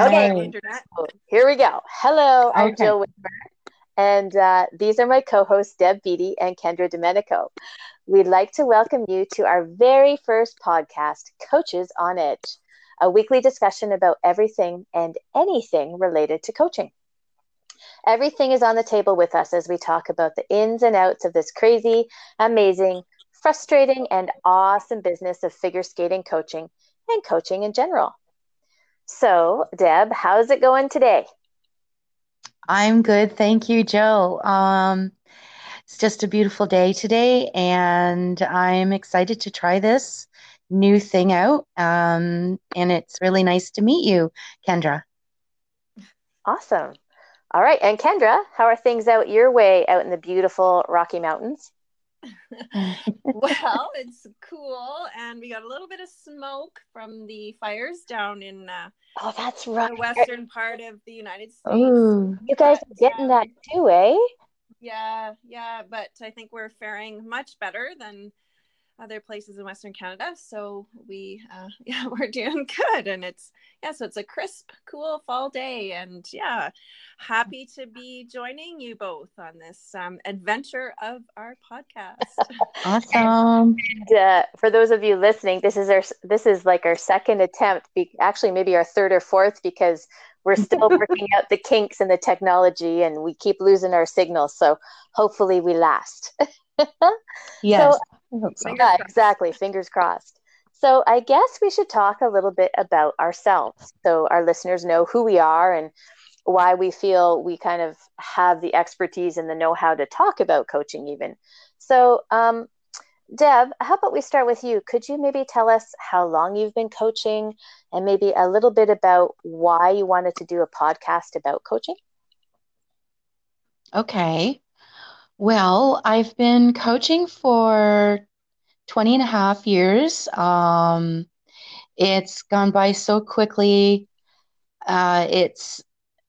Okay, internet. Here we go. Hello, I'm okay. Jill Whitmer, and uh, these are my co-hosts Deb Beatty and Kendra Domenico. We'd like to welcome you to our very first podcast, Coaches on Edge, a weekly discussion about everything and anything related to coaching. Everything is on the table with us as we talk about the ins and outs of this crazy, amazing, frustrating, and awesome business of figure skating coaching and coaching in general. So, Deb, how's it going today? I'm good. Thank you, Joe. Um, it's just a beautiful day today, and I'm excited to try this new thing out. Um, and it's really nice to meet you, Kendra. Awesome. All right. And Kendra, how are things out your way out in the beautiful Rocky Mountains? well, it's cool, and we got a little bit of smoke from the fires down in uh, oh, that's right, the western part of the United States. Oh, you guys are getting that too, eh? Yeah, yeah, but I think we're faring much better than other places in Western Canada. So we, uh, yeah, we're doing good, and it's yeah, so it's a crisp, cool fall day, and yeah, happy to be joining you both on this um, adventure of our podcast. awesome. And, uh, for those of you listening, this is our this is like our second attempt, be, actually maybe our third or fourth, because we're still working out the kinks in the technology, and we keep losing our signals. So hopefully, we last. yes. So, so. Yeah, exactly. Fingers crossed. So I guess we should talk a little bit about ourselves so our listeners know who we are and why we feel we kind of have the expertise and the know-how to talk about coaching even. So um, Deb, how about we start with you? Could you maybe tell us how long you've been coaching and maybe a little bit about why you wanted to do a podcast about coaching? Okay. Well, I've been coaching for 20 and a half years. Um, it's gone by so quickly. Uh, it's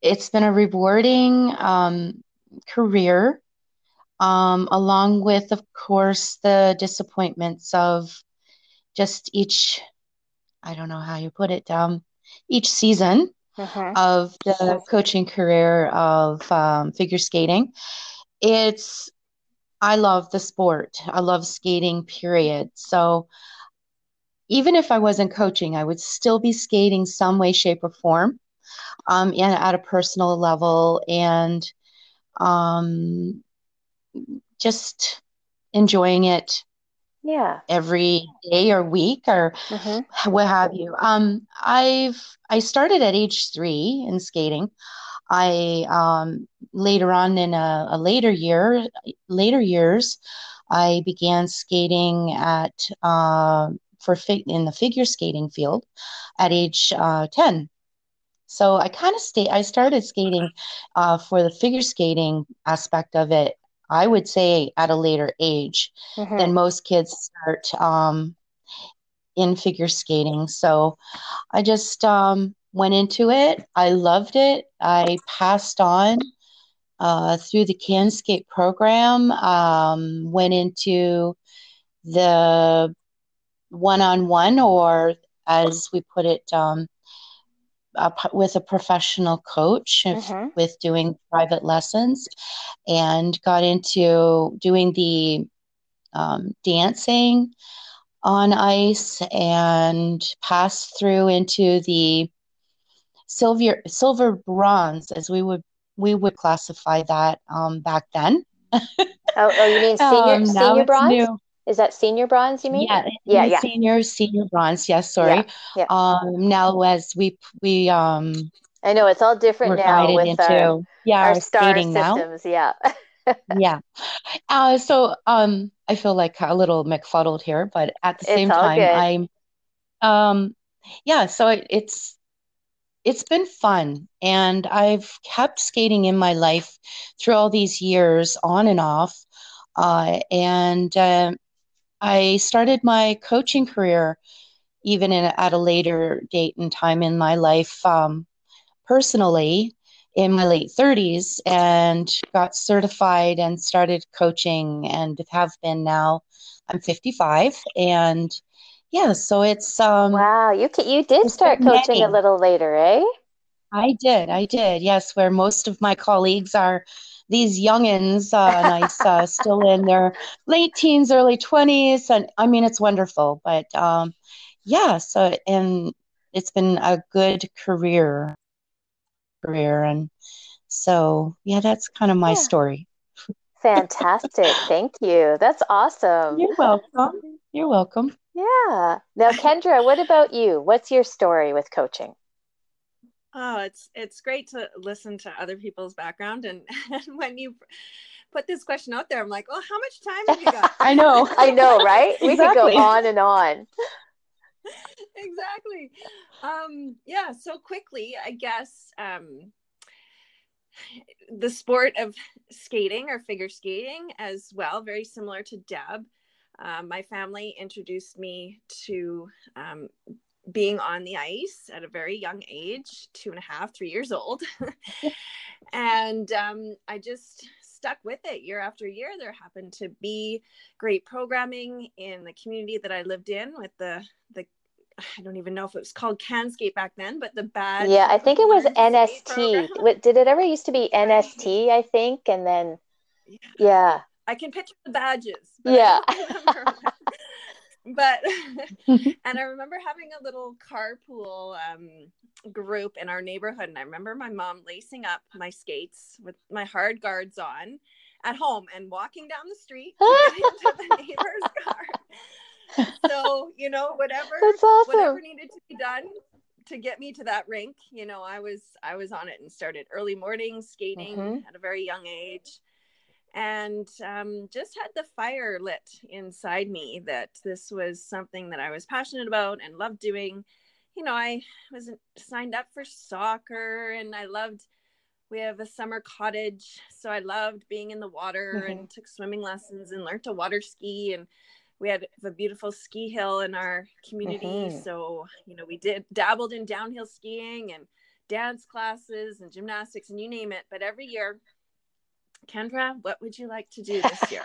it's been a rewarding um, career, um, along with, of course, the disappointments of just each. I don't know how you put it. Um, each season uh-huh. of the coaching career of um, figure skating it's I love the sport. I love skating, period. So even if I wasn't coaching, I would still be skating some way, shape, or form, um, and at a personal level, and um, just enjoying it. Yeah. Every day or week or mm-hmm. what have you. Um, I've I started at age three in skating. I um, later on in a, a, later year, later years, I began skating at uh, for fig- in the figure skating field at age uh, ten. So I kind of stay. I started skating uh, for the figure skating aspect of it. I would say at a later age mm-hmm. than most kids start um, in figure skating. So I just um, went into it. I loved it. I passed on uh, through the CanSkate program, um, went into the one on one, or as we put it, um, with a professional coach if, mm-hmm. with doing private lessons, and got into doing the um, dancing on ice and passed through into the silver silver bronze as we would we would classify that um, back then. oh, oh, you mean senior um, senior bronze? New. Is that senior bronze? You mean? Yeah, yeah, yeah. Senior senior bronze. Yes, sorry. Yeah, yeah. Um, now as we we um. I know it's all different now with into, our, yeah, our, our star systems. Now. Yeah. yeah. Uh, so um, I feel like a little McFuddled here, but at the same time, good. I'm um, yeah. So it, it's it's been fun and I've kept skating in my life through all these years on and off. Uh, and uh, I started my coaching career even in, at a later date and time in my life um, personally in my late 30s and got certified and started coaching and have been now. I'm 55 and yeah, so it's um Wow, you you did start coaching many. a little later, eh? I did. I did. Yes, where most of my colleagues are these youngins, uh, nice, uh, still in their late teens, early 20s. And I mean, it's wonderful. But um, yeah, so, and it's been a good career. Career. And so, yeah, that's kind of my yeah. story. Fantastic. Thank you. That's awesome. You're welcome. You're welcome. Yeah. Now, Kendra, what about you? What's your story with coaching? Oh, it's it's great to listen to other people's background, and, and when you put this question out there, I'm like, well, how much time have you got? I know, I know, right? We could go on and on. exactly. Um, yeah. So quickly, I guess um, the sport of skating or figure skating as well, very similar to Deb. Um, my family introduced me to um, being on the ice at a very young age two and a half three years old and um, i just stuck with it year after year there happened to be great programming in the community that i lived in with the the I don't even know if it was called CanSkate back then, but the bad. Yeah, I think it was NST. Did it ever used to be NST? I think, and then yeah, yeah. I can picture the badges. Yeah. but and I remember having a little carpool um, group in our neighborhood, and I remember my mom lacing up my skates with my hard guards on at home and walking down the street into the neighbor's car. So you know, whatever awesome. whatever needed to be done to get me to that rink, you know, I was I was on it and started early morning skating mm-hmm. at a very young age and um, just had the fire lit inside me that this was something that I was passionate about and loved doing. You know, I was signed up for soccer and I loved, we have a summer cottage. So I loved being in the water mm-hmm. and took swimming lessons and learned to water ski. And we had a beautiful ski hill in our community. Mm-hmm. So, you know, we did dabbled in downhill skiing and dance classes and gymnastics and you name it. But every year, Kendra, what would you like to do this year?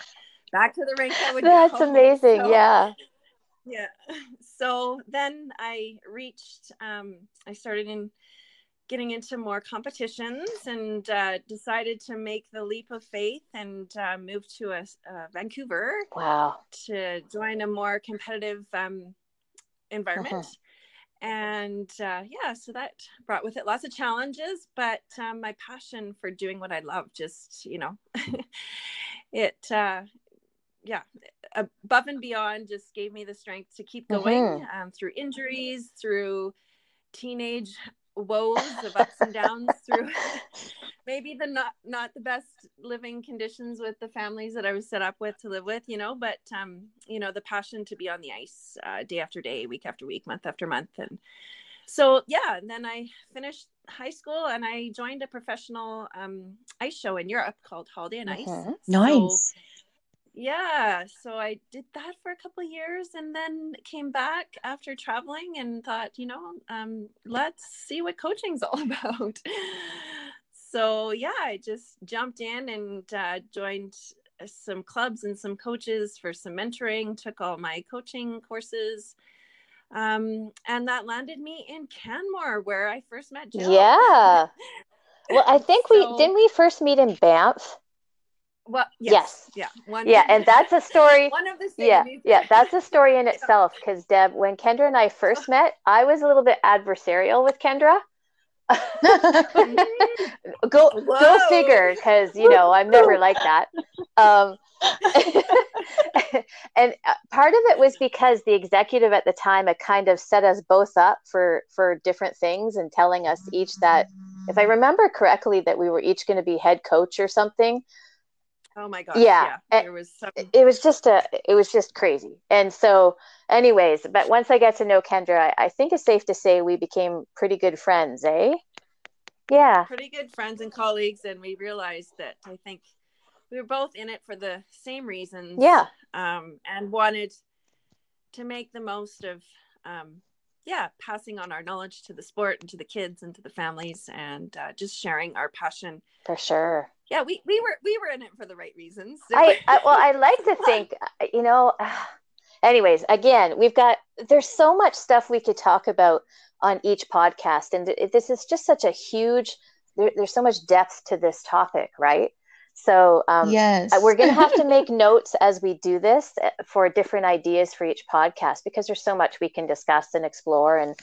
Back to the rink. I would That's go. amazing. So, yeah. Yeah. So then I reached, um, I started in getting into more competitions and uh, decided to make the leap of faith and uh, move to a, uh, Vancouver. Wow. To join a more competitive um, environment. Uh-huh and uh, yeah so that brought with it lots of challenges but um, my passion for doing what i love just you know it uh, yeah above and beyond just gave me the strength to keep going mm-hmm. um, through injuries through teenage woes of ups and downs through maybe the not not the best living conditions with the families that I was set up with to live with, you know, but um, you know, the passion to be on the ice uh, day after day, week after week, month after month, and so yeah. And then I finished high school and I joined a professional um, ice show in Europe called Holiday on Ice. Uh-huh. Nice. Yeah so i did that for a couple of years and then came back after traveling and thought you know um, let's see what coaching's all about. So yeah i just jumped in and uh, joined uh, some clubs and some coaches for some mentoring took all my coaching courses um, and that landed me in canmore where i first met jill. Yeah. Well i think so, we didn't we first meet in banff well, yes, yes. yeah, one yeah, and that's a story. one of the yeah, yeah, that's a story in itself. Because Deb, when Kendra and I first met, I was a little bit adversarial with Kendra. go Whoa. go figure, because you know I'm never like that. Um, and uh, part of it was because the executive at the time had kind of set us both up for for different things and telling us each that, if I remember correctly, that we were each going to be head coach or something. Oh my god. Yeah. yeah. There was some... it was just a it was just crazy. And so anyways, but once I got to know Kendra, I, I think it's safe to say we became pretty good friends, eh? Yeah. Pretty good friends and colleagues and we realized that I think we were both in it for the same reasons. Yeah. Um and wanted to make the most of um yeah, passing on our knowledge to the sport and to the kids and to the families and uh, just sharing our passion. For sure yeah we, we were we were in it for the right reasons I, I well i like to think you know anyways, again, we've got there's so much stuff we could talk about on each podcast, and this is just such a huge. There, there's so much depth to this topic, right? So um, yes, we're going to have to make notes as we do this uh, for different ideas for each podcast because there's so much we can discuss and explore. And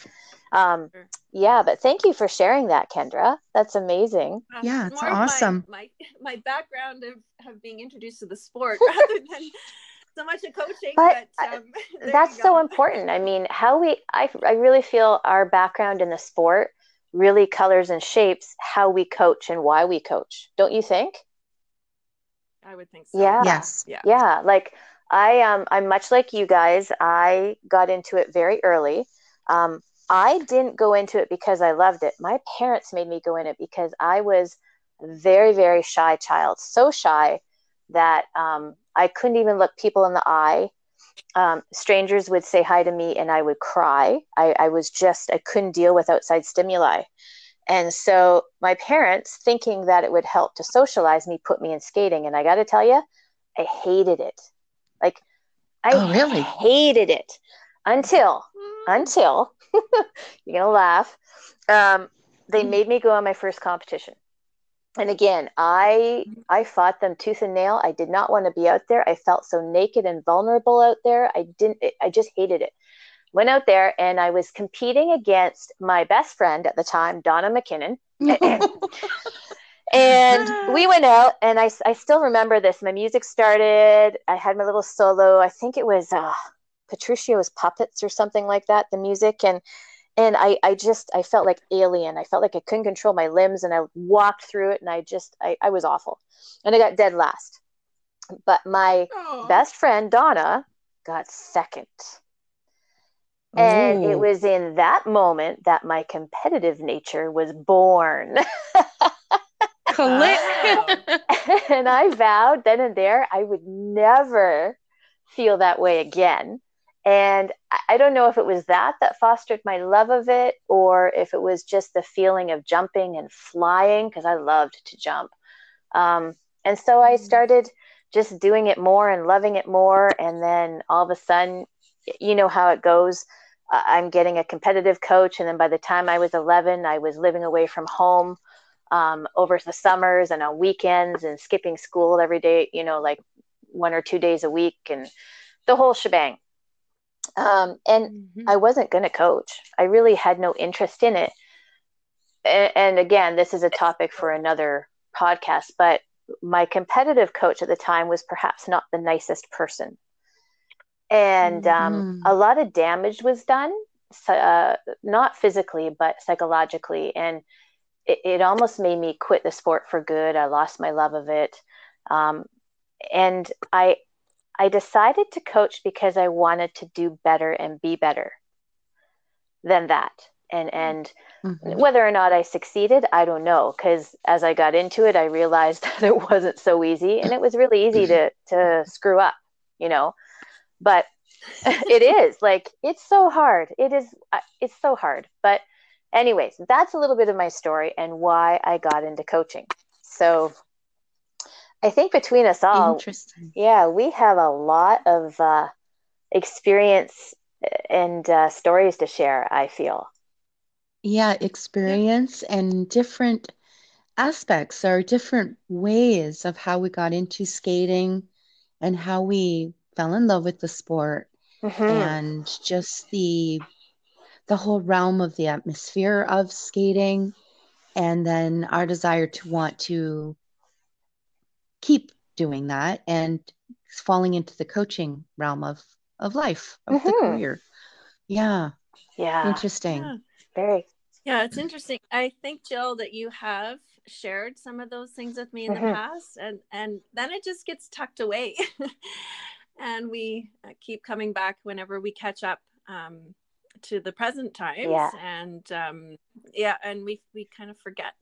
um, yeah, but thank you for sharing that, Kendra. That's amazing. Uh, yeah, it's awesome. My, my, my background of, of being introduced to the sport rather than so much of coaching. But, but um, that's so important. I mean, how we I I really feel our background in the sport really colors and shapes how we coach and why we coach. Don't you think? I would think so. Yeah. Yes. Yeah. Yeah. Like I um I'm much like you guys. I got into it very early. Um I didn't go into it because I loved it. My parents made me go in it because I was a very, very shy child. So shy that um, I couldn't even look people in the eye. Um, strangers would say hi to me and I would cry. I, I was just, I couldn't deal with outside stimuli. And so my parents, thinking that it would help to socialize me, put me in skating. And I got to tell you, I hated it. Like, I oh, really? hated it until, until, you're to laugh. Um, they mm. made me go on my first competition. And again, I mm-hmm. I fought them tooth and nail. I did not want to be out there. I felt so naked and vulnerable out there. I didn't I just hated it went out there and I was competing against my best friend at the time, Donna McKinnon. and we went out and I, I still remember this. My music started. I had my little solo. I think it was uh, Petruchio's Puppets or something like that, the music. And and I, I just I felt like alien. I felt like I couldn't control my limbs and I walked through it and I just I, I was awful. And I got dead last. But my Aww. best friend Donna got second. And Ooh. it was in that moment that my competitive nature was born. and I vowed then and there I would never feel that way again. And I don't know if it was that that fostered my love of it or if it was just the feeling of jumping and flying because I loved to jump. Um, and so I mm. started just doing it more and loving it more. And then all of a sudden, you know how it goes. I'm getting a competitive coach. And then by the time I was 11, I was living away from home um, over the summers and on weekends and skipping school every day, you know, like one or two days a week and the whole shebang. Um, and mm-hmm. I wasn't going to coach. I really had no interest in it. And, and again, this is a topic for another podcast, but my competitive coach at the time was perhaps not the nicest person and um, mm-hmm. a lot of damage was done uh, not physically but psychologically and it, it, almost made me quit the sport for good i lost my love of it um, and i i decided to coach because i wanted to do better and be better than that. And and mm-hmm. whether or not i succeeded i don't know because as i got into it i realized that it wasn't so easy and it was really easy to to screw up you know? But it is like it's so hard. It is uh, it's so hard. But anyways that's a little bit of my story and why i got into coaching. So i think between us all yeah we have a lot of uh, experience and uh, stories to share i feel yeah experience and different aspects or different ways of how we got into skating and how we fell in love with the sport mm-hmm. and just the the whole realm of the atmosphere of skating and then our desire to want to keep doing that and falling into the coaching realm of of life of mm-hmm. the career yeah yeah interesting yeah. very yeah it's interesting i think jill that you have shared some of those things with me in mm-hmm. the past and and then it just gets tucked away and we uh, keep coming back whenever we catch up um, to the present times yeah. and um, yeah and we we kind of forget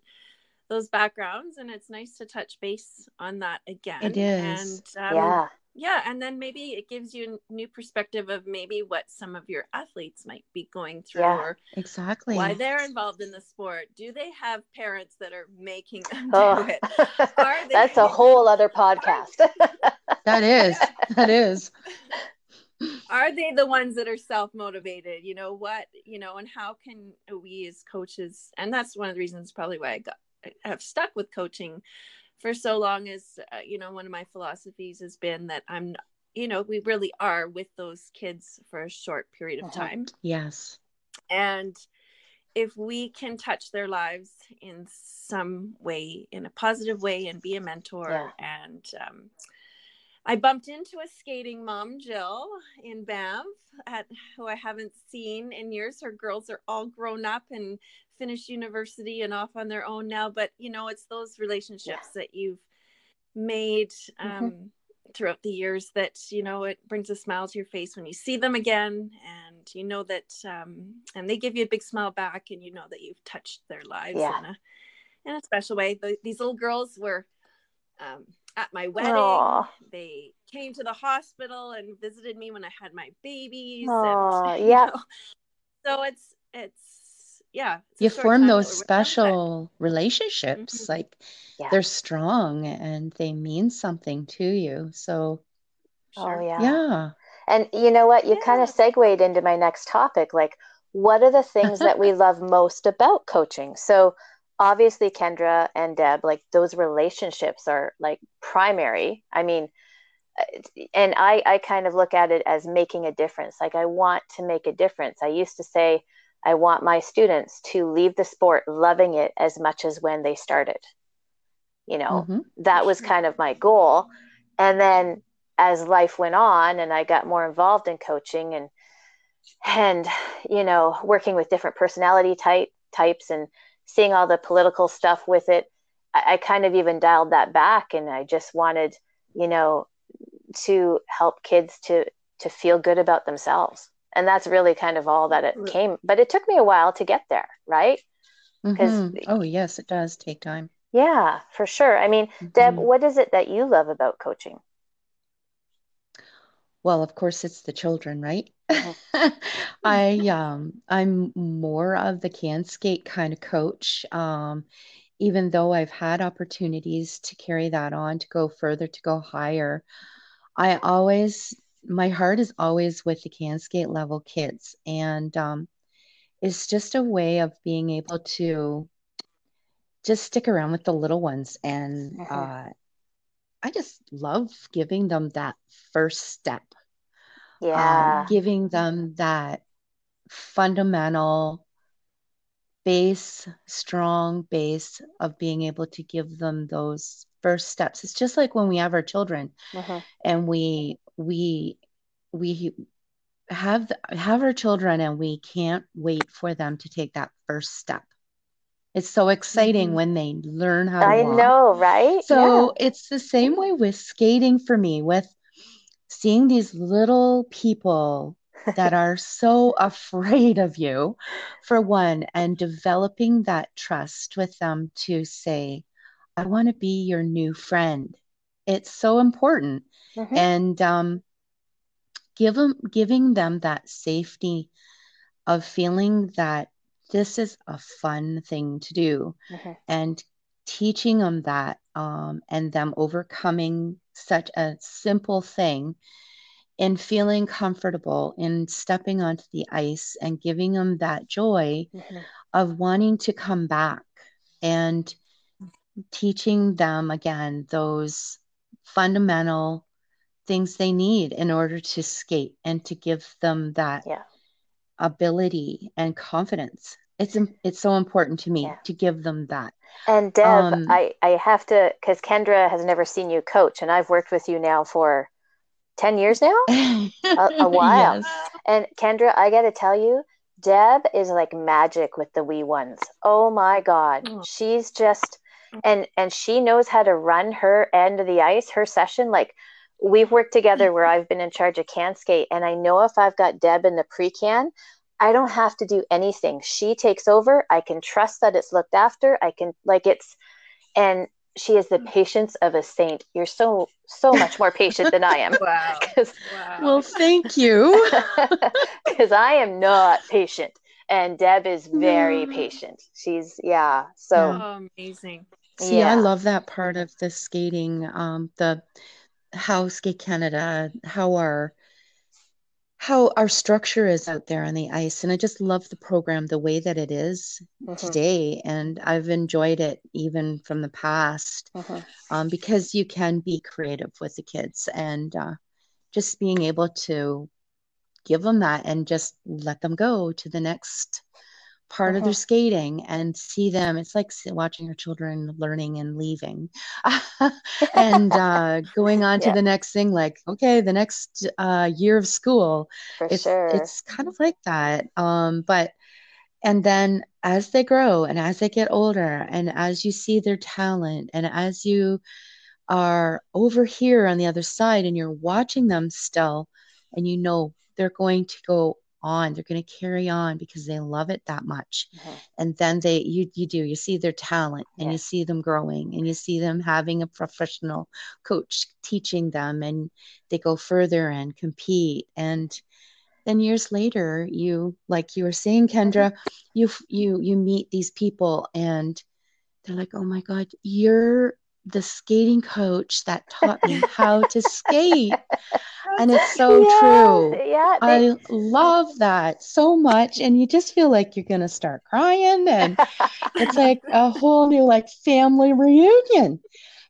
those backgrounds and it's nice to touch base on that again it is. and um, yeah. yeah and then maybe it gives you a new perspective of maybe what some of your athletes might be going through yeah, or exactly. why they're involved in the sport. Do they have parents that are making them oh. do it they, that's a whole other podcast. that is. That is. Are they the ones that are self-motivated? You know what you know and how can we as coaches and that's one of the reasons probably why i got I have stuck with coaching for so long is uh, you know one of my philosophies has been that i'm you know we really are with those kids for a short period of uh-huh. time yes and if we can touch their lives in some way in a positive way and be a mentor yeah. and um, I bumped into a skating mom, Jill, in Banff, at who I haven't seen in years. Her girls are all grown up and finished university and off on their own now. But you know, it's those relationships yeah. that you've made mm-hmm. um, mm-hmm. throughout the years that you know it brings a smile to your face when you see them again, and you know that, um, and they give you a big smile back, and you know that you've touched their lives yeah. in a in a special way. The, these little girls were. Um, at my wedding. Aww. They came to the hospital and visited me when I had my babies. Aww, and, yeah. Know, so it's it's yeah. It's you form those special relationships. Mm-hmm. Like yeah. they're strong and they mean something to you. So sure. oh yeah. Yeah. And you know what? You yeah. kind of segued into my next topic. Like, what are the things that we love most about coaching? So obviously kendra and deb like those relationships are like primary i mean uh, and i i kind of look at it as making a difference like i want to make a difference i used to say i want my students to leave the sport loving it as much as when they started. You know mm-hmm. that was kind of my goal. And then as life went on and i got more involved in coaching and and you know working with different personality type types and seeing all the political stuff with it, I, I kind of even dialed that back, and I just wanted, you know, to help kids to to feel good about themselves and that's really kind of all that it came but it took me a while to get there right? Because mm-hmm. oh yes it does take time. Yeah for sure. I mean mm-hmm. deb what is it that you love about coaching? Well of course it's the children right? Mm-hmm. i um i'm more of the CanSkate kind of coach um even though i've had opportunities to carry that on to go further to go higher. I always my heart is always with the CanSkate level kids and um it's just a way of being able to just stick around with the little ones and mm-hmm. uh I just love giving them that first step um, yeah um, giving them that fundamental base strong base of being able to give them those first steps it's just like when we have our children uh-huh. and we we we have have our children and we can't wait for them to take that first step it's so exciting mm-hmm. when they learn how to I walk. know, right? So yeah. it's the same way with skating for me with seeing these little people that are so afraid of you, for one, and developing that trust with them to say, I want to be your new friend. It's so important. Mm-hmm. And um, give them, giving them that safety of feeling that this is a fun thing to do mm-hmm. and teaching them that um, and them overcoming such a simple thing and feeling comfortable in stepping onto the ice and giving them that joy mm-hmm. of wanting to come back and teaching them again those fundamental things they need in order to skate and to give them that yeah. ability and confidence it's it's so important to me yeah. to give them that and Deb, um, I, I have to, because Kendra has never seen you coach, and I've worked with you now for 10 years now, a, a, while. Yes. And Kendra, I got to tell you, Deb is like magic with the wee ones. Oh my God. Oh. She's just, and, and she knows how to run her end of the ice, her session. Like we've worked together where I've been in charge of CanSkate. And I know if I've got Deb in the pre can, I don't have to do anything. She takes over. I can trust that it's looked after. I can like it's and she is the mm. patience of a saint. You're so so much more patient than I am. wow. wow. Well, thank you. Because I am not patient, and Deb is very patient. She's yeah. So oh, amazing. See, yeah. I love that part of the skating. Um, the how Skate Canada, how our how our structure is out there on the ice and i just love the program the way that it is mm-hmm. today and i've enjoyed it even from the past mm-hmm. um, because you can be creative with the kids and uh, just being able to give them that and just let them go to the next part uh-huh. of their uh-huh. skating and see them it's like watching your children learning and leaving and uh, going on yeah. to the next thing like okay the next uh, year of school For it's, sure. it's kind of like that um, but and then as they grow and as they get older and as you see their talent and as you are over here on the other side and you're watching them still and you know they're going to go on they're going to carry on because they love it that much mm-hmm. and then they you you do you see their talent and yeah. you see them growing and you see them having a professional coach teaching them and they go further and compete and then years later you like you were saying kendra mm-hmm. you you you meet these people and they're like oh my god you're the skating coach that taught me how to skate. And it's so yeah, true. Yeah, they... I love that so much. And you just feel like you're going to start crying. And it's like a whole new like family reunion.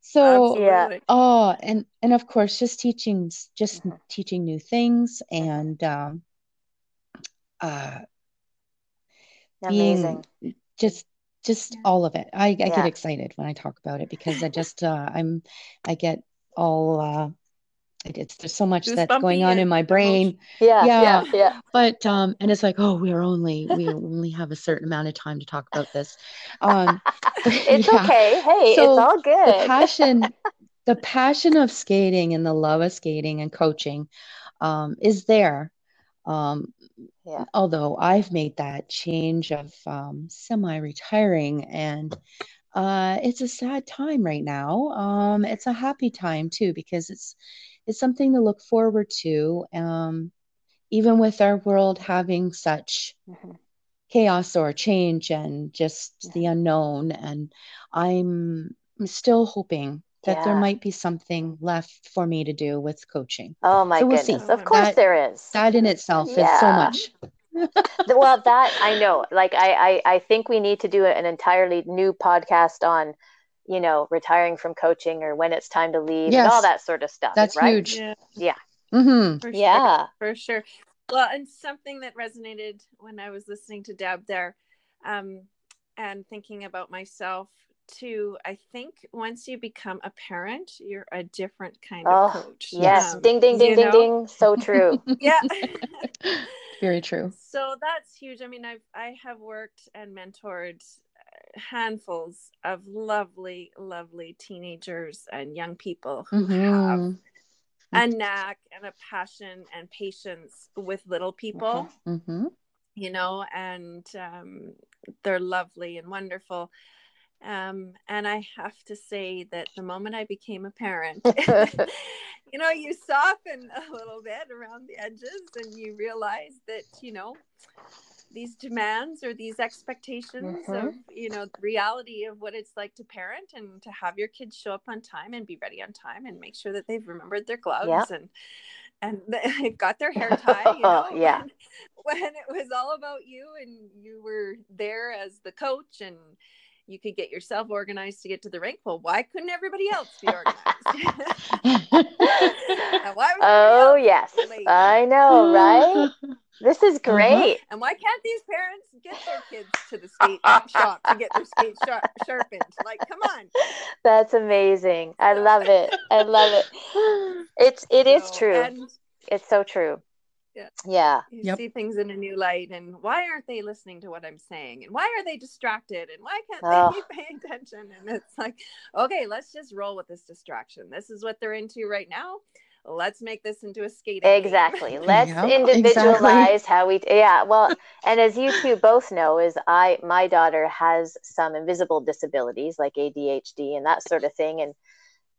So, yeah. oh, and, and of course, just teaching, just mm-hmm. teaching new things and, um, uh, Amazing. being just just yeah. all of it. I, I yeah. get excited when I talk about it because I just uh, I'm I get all uh, it's there's so much that's going on in my brain. Yeah, yeah, yeah, yeah. But um, and it's like, oh, we're only we only have a certain amount of time to talk about this. Um, it's yeah. okay. Hey, so it's all good. the passion, the passion of skating and the love of skating and coaching, um, is there. Um, yeah. Although I've made that change of um, semi-retiring, and uh, it's a sad time right now. Um, it's a happy time too because it's it's something to look forward to. Um, even with our world having such mm-hmm. chaos or change and just yeah. the unknown, and I'm still hoping that yeah. there might be something left for me to do with coaching. Oh my so we'll goodness. See. Of course that, there is. That in itself yeah. is so much. well, that I know. Like I, I I think we need to do an entirely new podcast on, you know, retiring from coaching or when it's time to leave yes. and all that sort of stuff. That's right? huge. Yeah. Yeah. Mm-hmm. For yeah. Sure. For sure. Well, and something that resonated when I was listening to Deb there, um, and thinking about myself to i think once you become a parent you're a different kind oh, of coach. yes. Um, ding ding ding ding know? ding. So true. Yeah. Very true. So that's huge. I mean i've i have worked and mentored handfuls of lovely lovely teenagers and young people who mm-hmm. have a knack and a passion and patience with little people. Mm-hmm. you know and um, they're lovely and wonderful um, and I have to say that the moment I became a parent, you know, you soften a little bit around the edges and you realize that, you know, these demands or these expectations mm-hmm. of, you know, the reality of what it's like to parent and to have your kids show up on time and be ready on time and make sure that they've remembered their gloves and and they've got their hair tied. You know, yeah. When, when it was all about you and you were there as the coach and you could get yourself organized to get to the rink. Well, why couldn't everybody else be organized? oh yes, I know, right? This is uh-huh. great. Uh-huh. And why can't these parents get their kids to the skate shop to get their skate sharp, sharpened? Like, come on. That's amazing. I love it. I love it. It's it is so, true. And, it's so true yeah yeah you yep. see things in a new light and why aren't they listening to what i'm saying and why are they distracted and why can't oh. they be paying attention and it's like okay let's just roll with this distraction this is what they're into right now let's make this into a skating exactly game. let's yep, individualize exactly. how we yeah well and as you two both know is i my daughter has some invisible disabilities like adhd and that sort of thing and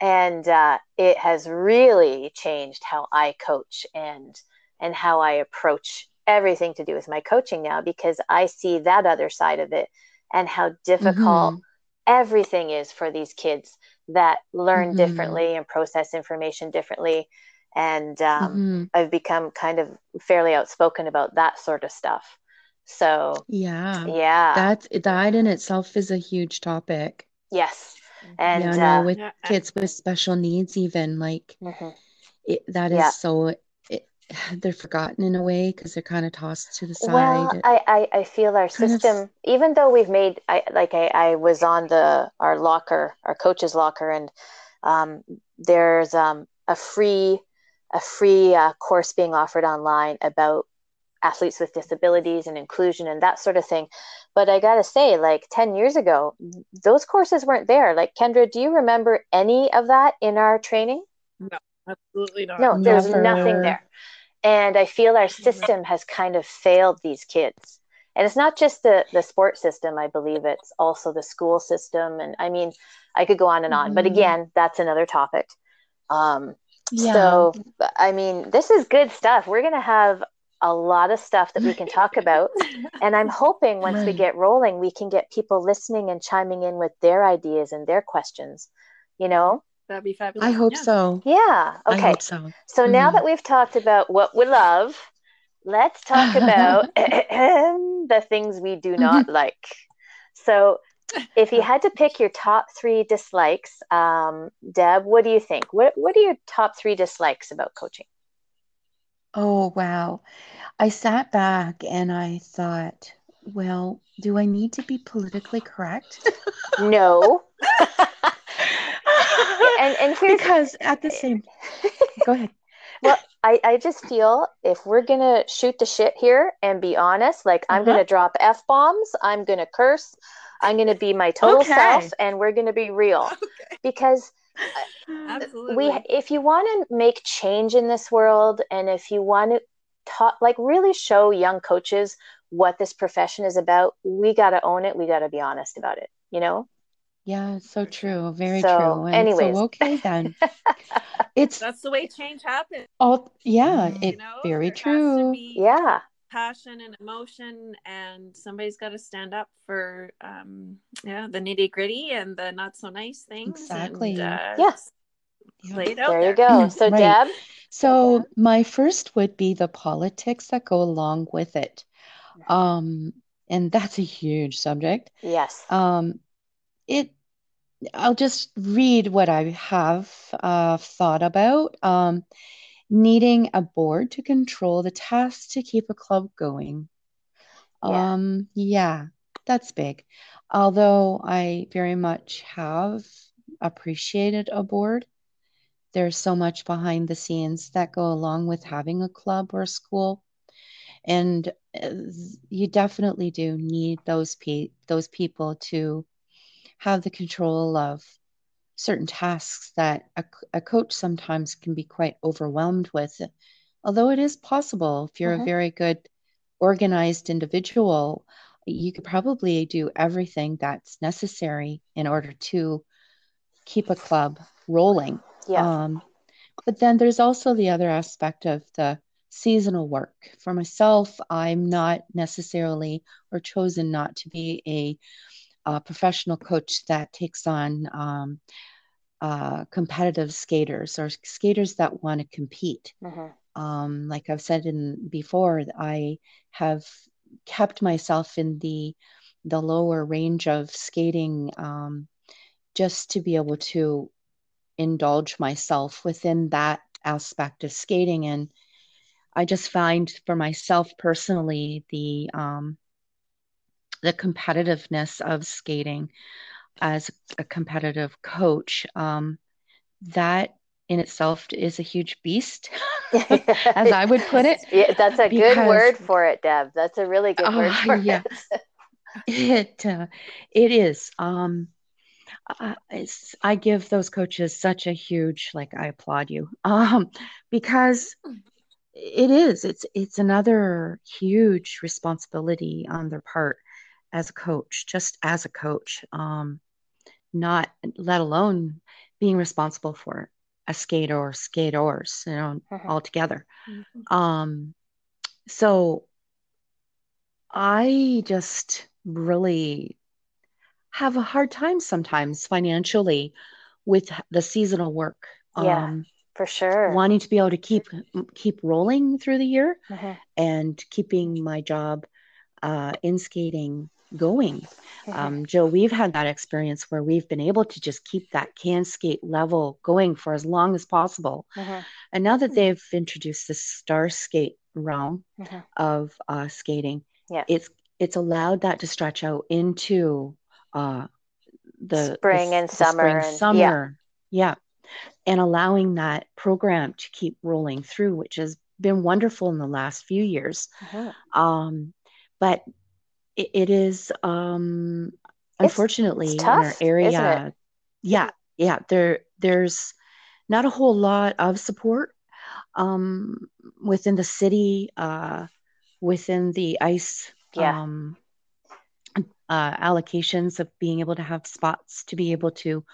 and uh, it has really changed how i coach and and how I approach everything to do with my coaching now because I see that other side of it and how difficult mm-hmm. everything is for these kids that learn mm-hmm. differently and process information differently. and um, mm-hmm. I've become kind of fairly outspoken about that sort of stuff. So yeah, yeah, that that in itself is a huge topic. Yes, and yeah, no, uh, with yeah. kids with special needs, even like mm-hmm. it, that is yeah. so. It, they're forgotten in a way because they're kind of tossed to the side. Well, I, I, I feel our system, of... even though we've made, I like I, I was on the our locker, our coach's locker, and um, there's um, a free a free uh, course being offered online about athletes with disabilities and inclusion and that sort of thing. But I got to say, like 10 years ago, those courses weren't there. Like, Kendra, do you remember any of that in our training? No, absolutely not. No, there's nothing there. And I feel our system has kind of failed these kids. And it's not just the, the sports system, I believe it's also the school system. And I mean, I could go on and on, mm-hmm. but again, that's another topic. Um, yeah. So, I mean, this is good stuff. We're going to have a lot of stuff that we can talk about. and I'm hoping once right. we get rolling, we can get people listening and chiming in with their ideas and their questions. You know? That'd be fabulous. I hope yeah. so. Yeah. Okay. so. so mm. now that we've talked about what we love, let's talk about the things we do not like. So if you had to pick your top three dislikes, um, Deb, what do you think? What What are your top three dislikes about coaching? Oh, wow. I sat back and I thought, well, do I need to be politically correct? no. and and here's because at the same go ahead. Well, I, I just feel if we're gonna shoot the shit here and be honest, like I'm uh-huh. gonna drop F bombs, I'm gonna curse, I'm gonna be my total okay. self, and we're gonna be real. Okay. Because Absolutely. We, if you want to make change in this world, and if you want to talk, like really show young coaches what this profession is about, we got to own it. We got to be honest about it. You know. Yeah, so true. Very so, true. And anyways, so, okay then. it's that's the way change happens. Oh, yeah, it you know, very true. Yeah passion and emotion and somebody's got to stand up for um yeah the nitty gritty and the not so nice things exactly and, uh, yes lay there, there you go so right. deb so my first would be the politics that go along with it um and that's a huge subject yes um it i'll just read what i have uh, thought about um needing a board to control the tasks to keep a club going. Yeah. Um, yeah, that's big. Although I very much have appreciated a board, there's so much behind the scenes that go along with having a club or a school. And uh, you definitely do need those pe- those people to have the control of certain tasks that a, a coach sometimes can be quite overwhelmed with. Although it is possible, if you're mm-hmm. a very good organized individual, you could probably do everything that's necessary in order to keep a club rolling. Yeah. Um, but then there's also the other aspect of the seasonal work. For myself, I'm not necessarily or chosen not to be a, a professional coach that takes on um, uh, competitive skaters or skaters that want to compete. Mm-hmm. Um, like I've said in before, I have kept myself in the the lower range of skating um, just to be able to indulge myself within that aspect of skating and i just find for myself personally the um, the competitiveness of skating as a competitive coach, um, that in itself is a huge beast, as I would put it. Yeah, that's a because, good word for it, Deb. That's a really good uh, word for yeah, it. it uh, it is. Um, uh, I give those coaches such a huge like. I applaud you um, because it is. It's it's another huge responsibility on their part as a coach, just as a coach. Um, not let alone being responsible for a skater or skaters, you know, uh-huh. altogether. Mm-hmm. Um, so I just really have a hard time sometimes financially with the seasonal work. Yeah. Um, for sure wanting to be able to keep keep rolling through the year mm-hmm. and keeping my job uh, in skating going. Mm-hmm. Um, Jill, we've had that experience where we've been able to just keep that CanSkate level going for as long as possible. Mm-hmm. And now that they've introduced the star skate realm mm-hmm. of uh, skating, yeah. it's it's allowed that to stretch out into uh, the spring the, and the summer, spring, and, summer, yeah. yeah, and allowing that program to keep rolling through, which has been wonderful in the last few years. Um, but it, it is um unfortunately it's, it's tough, in our area yeah yeah there there's not a whole lot of support um within the city uh within the ice yeah. um uh, allocations of being able to have spots to be able to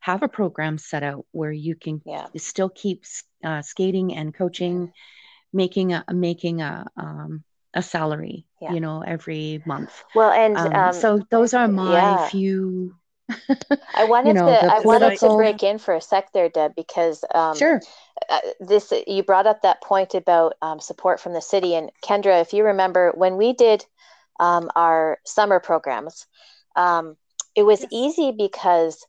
have a program set out where you can yeah. still keep uh, skating and coaching, making a making a um, a salary, yeah. you know, every month. Well, and um, um, so those are my yeah. few. I wanted you know, to I wanted to break in for a sec there, Deb, because um, sure. Uh, this you brought up that point about um, support from the city, and Kendra, if you remember when we did um, our summer programs, um, it was yes. easy because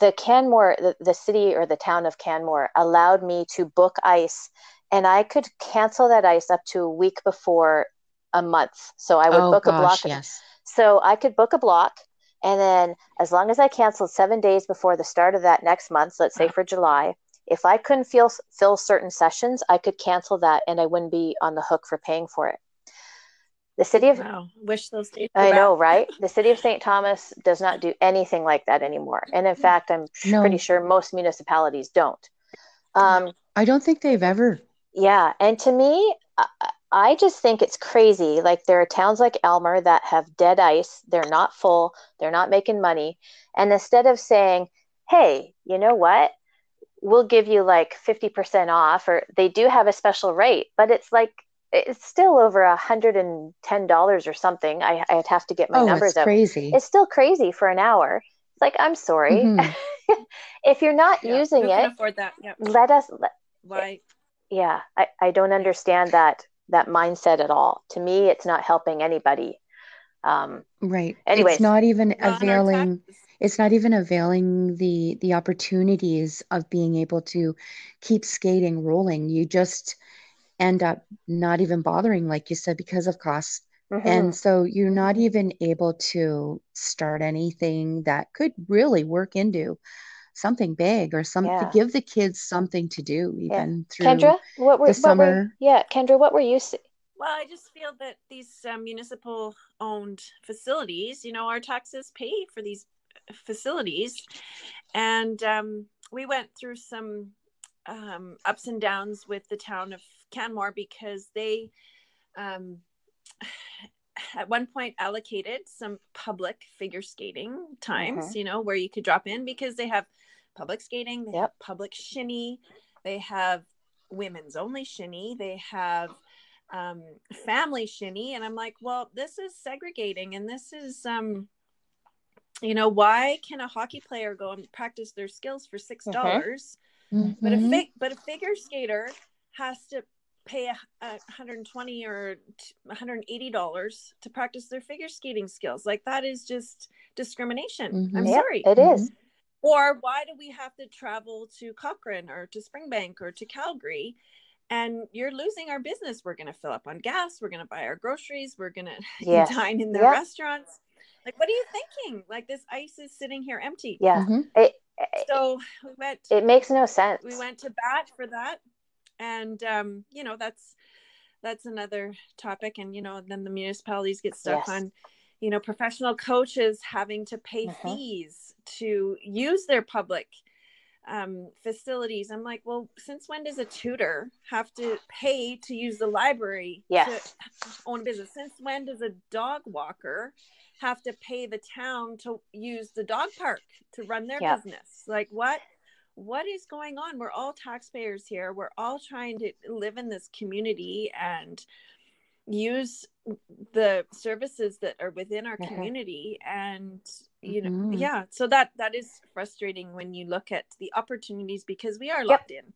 the Canmore, the, the city or the town of Canmore, allowed me to book ice and I could cancel that ice up to a week before a month. So I would oh, book gosh, a block. Yes. So I could book a block. And then as long as I canceled seven days before the start of that next month, let's say for July, if I couldn't feel, fill certain sessions, I could cancel that and I wouldn't be on the hook for paying for it. The city of wow, wish those days. I back. know, right? The city of St. Thomas does not do anything like that anymore, and in fact, I'm no. pretty sure most municipalities don't. Um, I don't think they've ever yeah. And to me, I just think it's crazy. Like there are towns like Aylmer that have dead ice. They're not full. They're not making money. And instead of saying, hey, you know what? We'll give you like 50% off, or they do have a special rate, but it's like, it's still over a hundred and ten dollars or something. I, I'd have to get my oh, numbers it's up. Crazy. It's still crazy for an hour. It's like I'm sorry, mm-hmm. if you're not yeah, using it, afford that. Yep. let us. Let, Why? Yeah I, I don't understand that that mindset at all. To me it's not helping anybody. Um right. Anyway it's not even availing it's not even availing the the opportunities of being able to keep skating rolling. You just end up not even bothering like you said because of costs. Mm-hmm. and so you're not even able to start anything that could really work into something big or something yeah. to give the kids something to do even yeah. through Kendra, what were, the summer. What were, yeah, Kendra, what were you? See- Well, I just feel that these uh, municipal owned facilities, you know, our taxes pay for these facilities, and um, we went through some um, ups and downs with the town of Canmore because they. Um, at one point allocated some public figure skating times, mm-hmm. you know, where you could drop in because they have public skating, they yep. have public shinny, they have women's only shinny, they have um, family shinny. And I'm like, well, this is segregating and this is, um, you know, why can a hockey player go and practice their skills for $6 mm-hmm. mm-hmm. but a fig- but a figure skater has to pay a, a 120 or 180 dollars to practice their figure skating skills like that is just discrimination mm-hmm. i'm yep, sorry it is or why do we have to travel to Cochrane or to Springbank or to Calgary? And you're losing our business. We're going to fill up on gas. We're going to buy our groceries. We're going to yes. dine in their restaurants. Like, what are you thinking? Like, this ice is sitting here empty. Yeah. Mm-hmm. It, so we went. It makes no sense. We went to bat for that, and um, you know that's that's another topic. And you know, then the municipalities get stuck yes. on you know professional coaches having to pay uh-huh. fees to use their public um, facilities i'm like well since when does a tutor have to pay to use the library yes. to own a business since when does a dog walker have to pay the town to use the dog park to run their yep. business like what what is going on we're all taxpayers here we're all trying to live in this community and use the services that are within our community and you know mm-hmm. yeah so that that is frustrating when you look at the opportunities because we are locked yep. in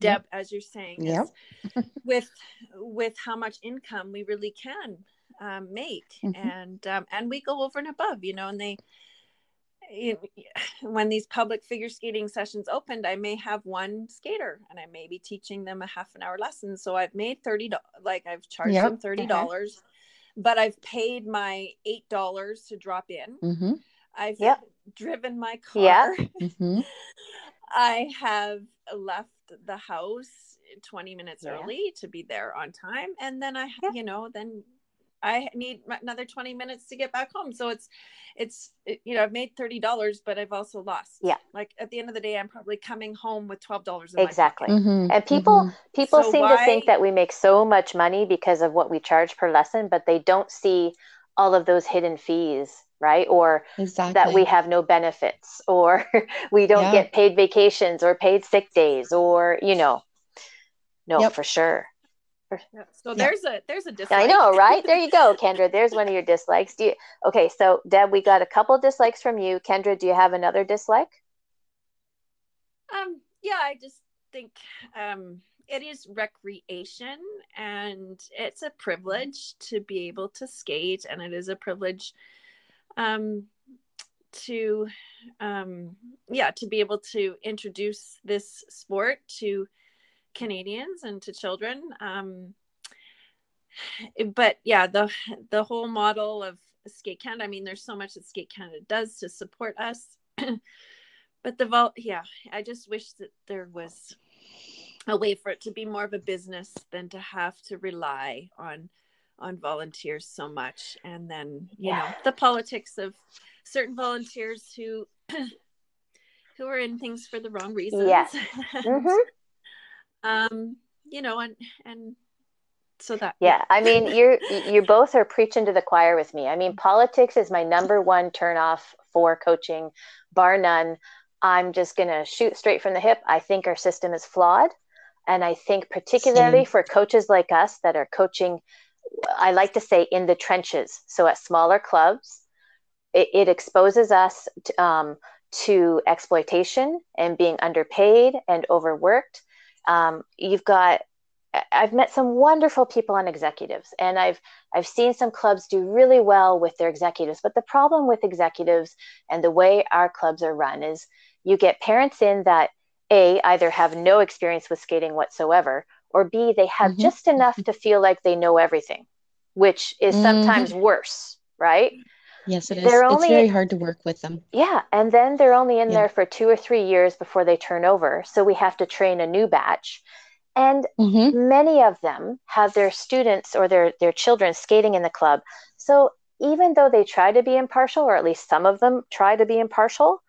Deb, yep. as you're saying, yep. with with how much income we really can um, make, mm-hmm. and um, and we go over and above, you know, and they when these public figure skating sessions opened, I may have one skater and I may be teaching them a half an hour lesson. So I've made thirty like I've charged yep. them thirty dollars, okay. but I've paid my eight dollars to drop in. Mm-hmm. I've yep. driven my car. Yeah. Mm-hmm. I have left the house 20 minutes yeah. early to be there on time and then i you know then I need another 20 minutes to get back home. So it's, it's, you know, I've made $30, but I've also lost. Yeah. Like at the end of the day, I'm probably coming home with $12. exactly. Mm-hmm. And people, mm-hmm. people so seem why... to think that we make so much money because of what we charge per lesson, but they don't see all of those hidden fees right or exactly. that we have no benefits or we don't yeah. get paid vacations or paid sick days or you know no yep. for sure so yeah. there's a there's a dislike. I know, right? There you go, Kendra. There's one of your dislikes. Do you okay, so Deb, we got a couple dislikes from you. Kendra, do you have another dislike? Um, yeah, I just think um it is recreation and it's a privilege to be able to skate and it is a privilege um to um yeah to be able to introduce this sport to Canadians and to children. Um, but yeah, the the whole model of Skate Canada. I mean, there's so much that Skate Canada does to support us. but the vault, yeah, I just wish that there was a way for it to be more of a business than to have to rely on on volunteers so much and then you yeah. know the politics of certain volunteers who who are in things for the wrong reasons yes mm-hmm um you know and and so that yeah i mean you're you both are preaching to the choir with me. I mean politics is my number one turn off for coaching bar none. I'm just going to shoot straight from the hip. I think our system is flawed. And i think particularly Same. for coaches like us that are coaching i like to say in the trenches. So at smaller clubs it, it exposes us to, um, to exploitation and being underpaid and overworked um, you've got I've met some wonderful people on executives, and I've I've seen some clubs do really well with their executives. But the problem with executives and the way our clubs are run is you get parents in that a either have no experience with skating whatsoever, or b they have mm-hmm. just enough to feel like they know everything, which is sometimes mm-hmm. worse, right? Yes, it is. They're only, it's very hard to work with them. Yeah. And then they're only in yeah. there for two or three years before they turn over. So we have to train a new batch. And mm-hmm. many of them have their students or their, their children skating in the club. So even though they try to be impartial, or at least some of them try to be impartial,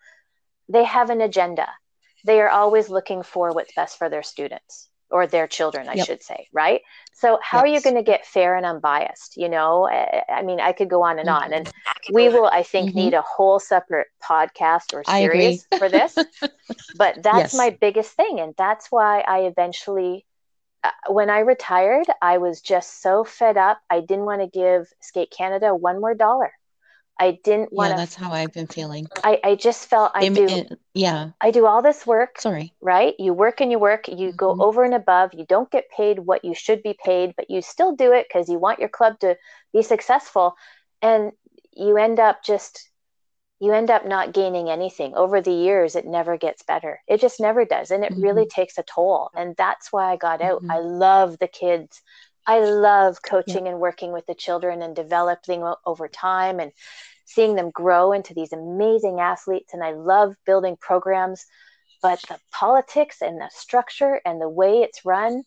they have an agenda. They are always looking for what's best for their students or their children, I yep. should say, right? So how yes. are you going to get fair and unbiased? You know, I mean, I could go on and on, and we will, I think, mm-hmm. need a whole separate podcast or series for this. But that's yes. my biggest thing, and that's why I eventually, uh, when I retired, I was just so fed up. I didn't want to give Skate Canada one more dollar. I didn't want to. Yeah, that's how I've been feeling. I, I just felt I do. It, yeah. I do all this work. Sorry. Right? You work and you work. You mm-hmm. go over and above. You don't get paid what you should be paid, but you still do it because you want your club to be successful. And you end up just, you end up not gaining anything. Over the years, it never gets better. It just never does. And it mm-hmm. really takes a toll. And that's why I got out. Mm-hmm. I love the kids. I love coaching yeah. and working with the children and developing over time and seeing them grow into these amazing athletes. And I love building programs, but the politics and the structure and the way it's run,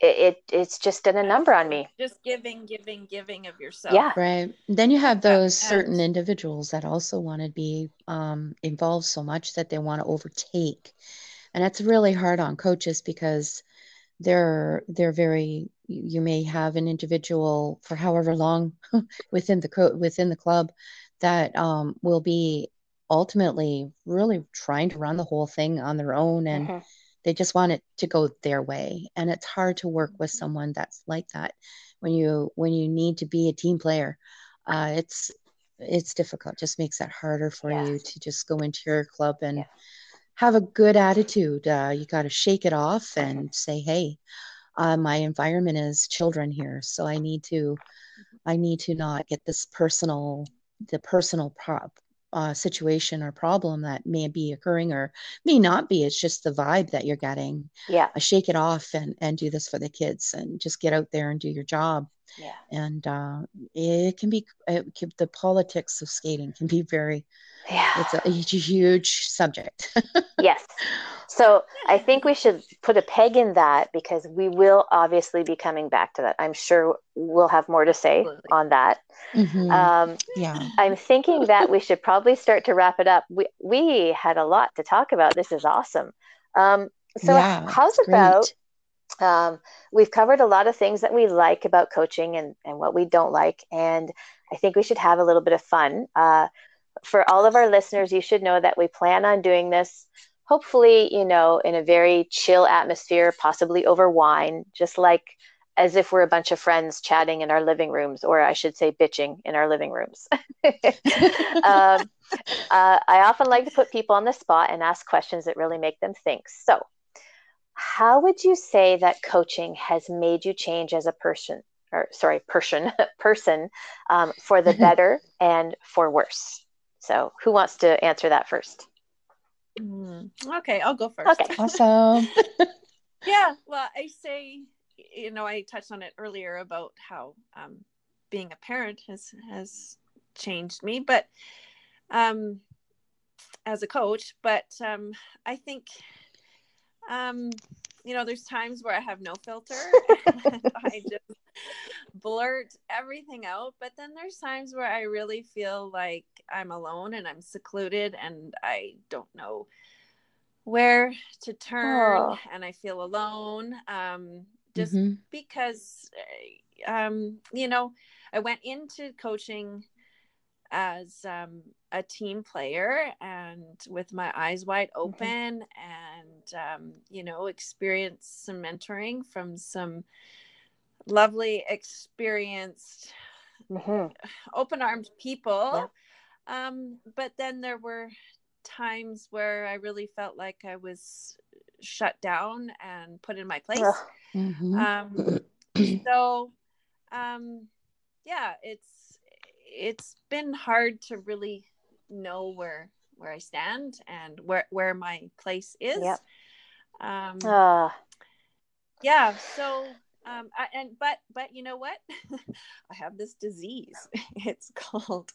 it, it it's just done a number on me. Just giving, giving, giving of yourself. Yeah. Right. Then you have those certain individuals that also want to be um, involved so much that they want to overtake. And that's really hard on coaches because they're they're very you may have an individual for however long within the co- within the club that um, will be ultimately really trying to run the whole thing on their own and mm-hmm. they just want it to go their way. And it's hard to work with someone that's like that when you when you need to be a team player. Uh, it's it's difficult. It just makes it harder for you to just go into your club and yeah. have a good attitude. Uh, you got to shake it off and say, "Hey, uh, my environment is children here, so I need to, I need to not get this personal, the personal prop uh, situation or problem that may be occurring or may not be. It's just the vibe that you're getting. Yeah. Shake it off and and do this for the kids and just get out there and do your job. Yeah. And uh, it can be it can, the politics of skating can be very. Yeah. It's a, it's a huge subject. yes. So I think we should put a peg in that because we will obviously be coming back to that. I'm sure we'll have more to say Absolutely. on that. Mm-hmm. Um, yeah. I'm thinking that we should probably start to wrap it up. We we had a lot to talk about. This is awesome. Um, so yeah, how's about um, we've covered a lot of things that we like about coaching and, and what we don't like. And I think we should have a little bit of fun. Uh, for all of our listeners, you should know that we plan on doing this hopefully, you know, in a very chill atmosphere, possibly over wine, just like as if we're a bunch of friends chatting in our living rooms, or I should say, bitching in our living rooms. um, uh, I often like to put people on the spot and ask questions that really make them think. So, how would you say that coaching has made you change as a person, or sorry, person, person, um, for the better and for worse? So, who wants to answer that first? Mm, okay, I'll go first. Okay, awesome. yeah, well, I say, you know, I touched on it earlier about how um, being a parent has has changed me, but um, as a coach, but um, I think um, you know, there's times where I have no filter. I just blurt everything out. But then there's times where I really feel like I'm alone and I'm secluded and I don't know where to turn oh. and I feel alone. Um, just mm-hmm. because, uh, um, you know, I went into coaching as um, a team player and with my eyes wide mm-hmm. open mm-hmm. and um, you know experience some mentoring from some lovely experienced mm-hmm. open-armed people yeah. um, but then there were times where i really felt like i was shut down and put in my place mm-hmm. um, so um, yeah it's it's been hard to really know where where I stand and where where my place is. Yep. Um, uh. Yeah. So, um, I, and but but you know what? I have this disease. It's called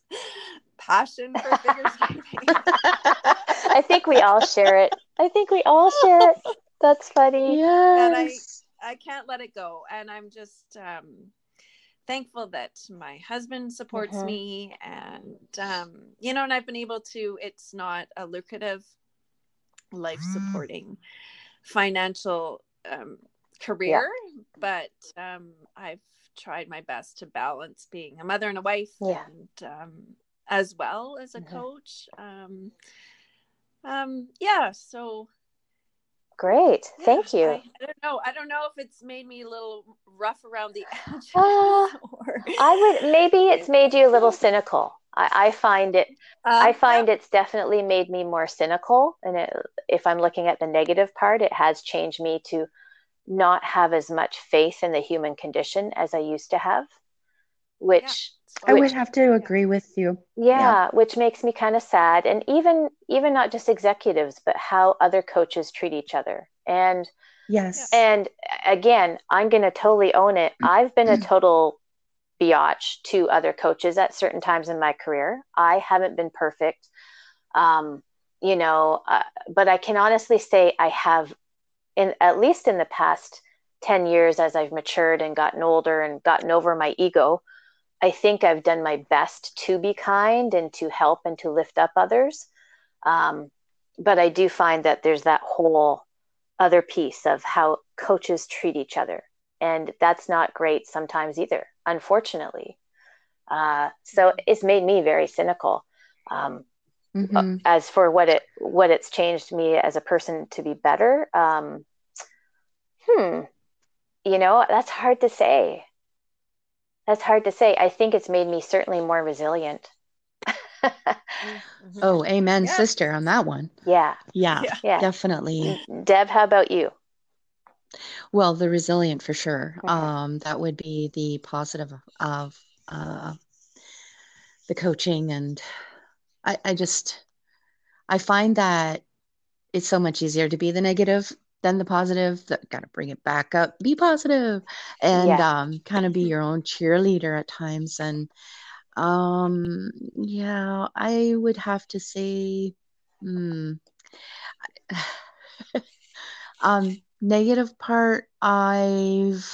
passion for figure skating. I think we all share it. I think we all share it. That's funny. Yes. And I I can't let it go, and I'm just um thankful that my husband supports mm-hmm. me and um, you know and i've been able to it's not a lucrative life supporting financial um, career yeah. but um, i've tried my best to balance being a mother and a wife yeah. and um, as well as a mm-hmm. coach um, um, yeah so Great. Yeah, Thank you. I, I, don't know. I don't know if it's made me a little rough around the edges. Uh, or... I would maybe it's made you a little cynical. I, I find it uh, I find yeah. it's definitely made me more cynical. And it, if I'm looking at the negative part, it has changed me to not have as much faith in the human condition as I used to have. Which I which, would have to agree with you. Yeah, yeah. which makes me kind of sad. And even even not just executives, but how other coaches treat each other. And yes. And again, I'm going to totally own it. I've been a total biatch to other coaches at certain times in my career. I haven't been perfect. Um, you know, uh, but I can honestly say I have in at least in the past 10 years as I've matured and gotten older and gotten over my ego, I think I've done my best to be kind and to help and to lift up others. Um, but I do find that there's that whole other piece of how coaches treat each other. And that's not great sometimes either, unfortunately. Uh, so mm-hmm. it's made me very cynical. Um, mm-hmm. As for what it what it's changed me as a person to be better, um, hmm, you know that's hard to say. That's hard to say. I think it's made me certainly more resilient. Mm-hmm. Oh, amen, yeah. sister, on that one. Yeah. Yeah, yeah. definitely. Deb, how about you? Well, the resilient for sure. Mm-hmm. Um, that would be the positive of uh, the coaching, and I, I just I find that it's so much easier to be the negative than the positive. That got to bring it back up, be positive, and yeah. um, kind of be your own cheerleader at times. And um, yeah, I would have to say, hmm, um, negative part, I've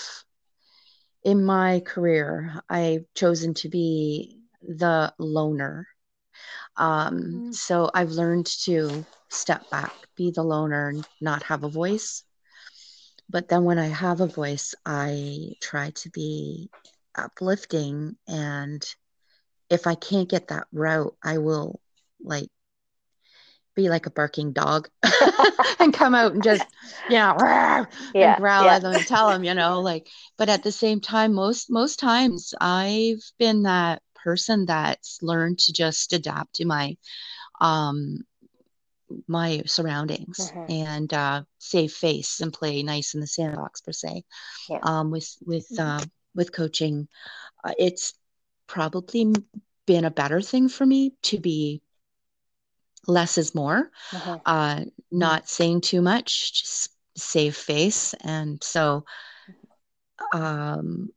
in my career, I've chosen to be the loner. Um, mm. So I've learned to step back, be the loner, and not have a voice. But then when I have a voice, I try to be uplifting. And if I can't get that route, I will like be like a barking dog and come out and just, you know, yeah, and growl yeah. at them and tell them, you know, like, but at the same time, most, most times I've been that person that's learned to just adapt to my, um, my surroundings mm-hmm. and uh, save face and play nice in the sandbox per se. Yeah. Um, with with mm-hmm. uh, with coaching, uh, it's probably been a better thing for me to be less is more, mm-hmm. uh, not saying too much, just save face, and so um,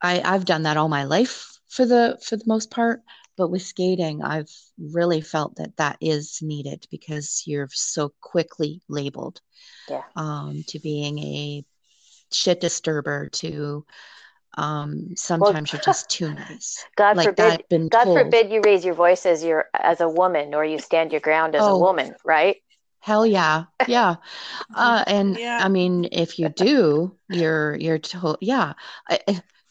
I I've done that all my life for the for the most part but with skating i've really felt that that is needed because you're so quickly labeled yeah. um, to being a shit disturber to um, sometimes well, you're just too nice god like forbid god told. forbid you raise your voice as your as a woman or you stand your ground as oh, a woman right hell yeah yeah uh, and yeah. i mean if you do you're you're told yeah I,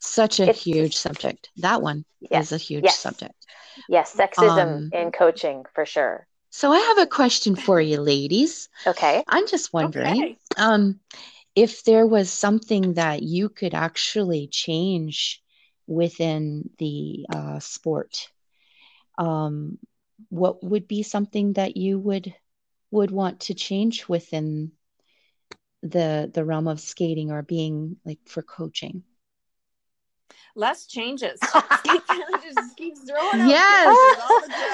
such a it's, huge subject that one yes, is a huge yes. subject Yes, sexism um, in coaching for sure. So I have a question for you, ladies. Okay. I'm just wondering okay. um, if there was something that you could actually change within the uh, sport. Um, what would be something that you would would want to change within the the realm of skating or being like for coaching? Less changes. just keeps throwing out yes.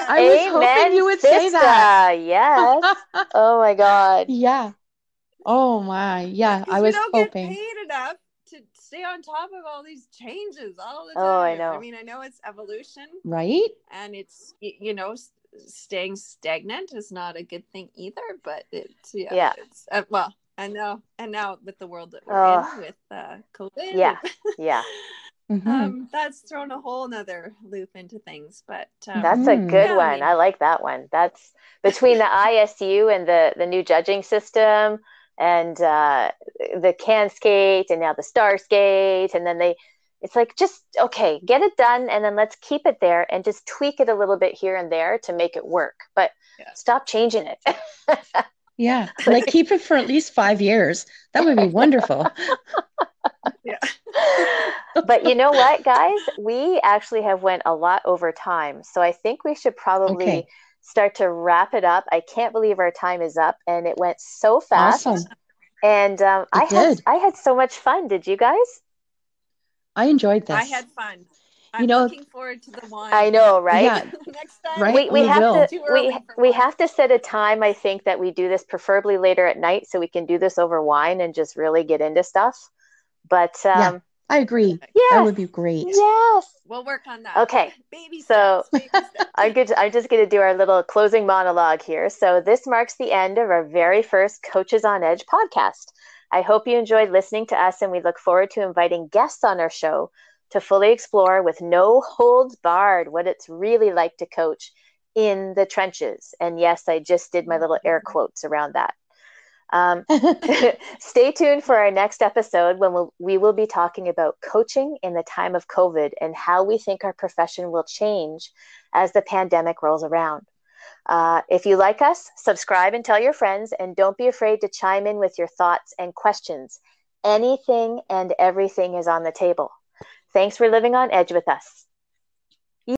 I was Amen, hoping you would sister. say that. Yes. oh my God. Yeah. Oh my. Yeah. I was don't hoping. Get paid enough to stay on top of all these changes all the time. Oh, I know. I mean, I know it's evolution, right? And it's you know staying stagnant is not a good thing either. But it's yeah. yeah. It's, uh, well, I know, and now with the world that we're oh. in with uh, COVID. Yeah. Yeah. Mm-hmm. Um, that's thrown a whole nother loop into things, but um, that's a good yeah, one. I, mean, I, like that one. That's between the ISU and the the new judging system, and uh, the CanSkate, and now the STARSkate, and then they. It's like just okay, get it done, and then let's keep it there, and just tweak it a little bit here and there to make it work. But yeah. stop changing it. yeah, like keep it for at least five years. That would be wonderful. yeah. but you know what, guys? We actually have went a lot over time. So I think we should probably okay. start to wrap it up. I can't believe our time is up and it went so fast. Awesome. And um, I did. had I had so much fun. Did you guys? I enjoyed this. I had fun. I'm you know, looking forward to the wine. I know, right? Yeah. Next time, right? We, we, we have will. to we, we have to set a time. I think that we do this preferably later at night, so we can do this over wine and just really get into stuff. But um, yeah, I agree. Yeah, that would be great. Yes, we'll work on that. Okay, baby. So baby I'm good. I'm just going to do our little closing monologue here. So this marks the end of our very first Coaches on Edge podcast. I hope you enjoyed listening to us, and we look forward to inviting guests on our show to fully explore with no holds barred what it's really like to coach in the trenches. And yes, I just did my little air quotes around that. Um, stay tuned for our next episode when we'll, we will be talking about coaching in the time of COVID and how we think our profession will change as the pandemic rolls around. Uh, if you like us, subscribe and tell your friends, and don't be afraid to chime in with your thoughts and questions. Anything and everything is on the table. Thanks for living on edge with us.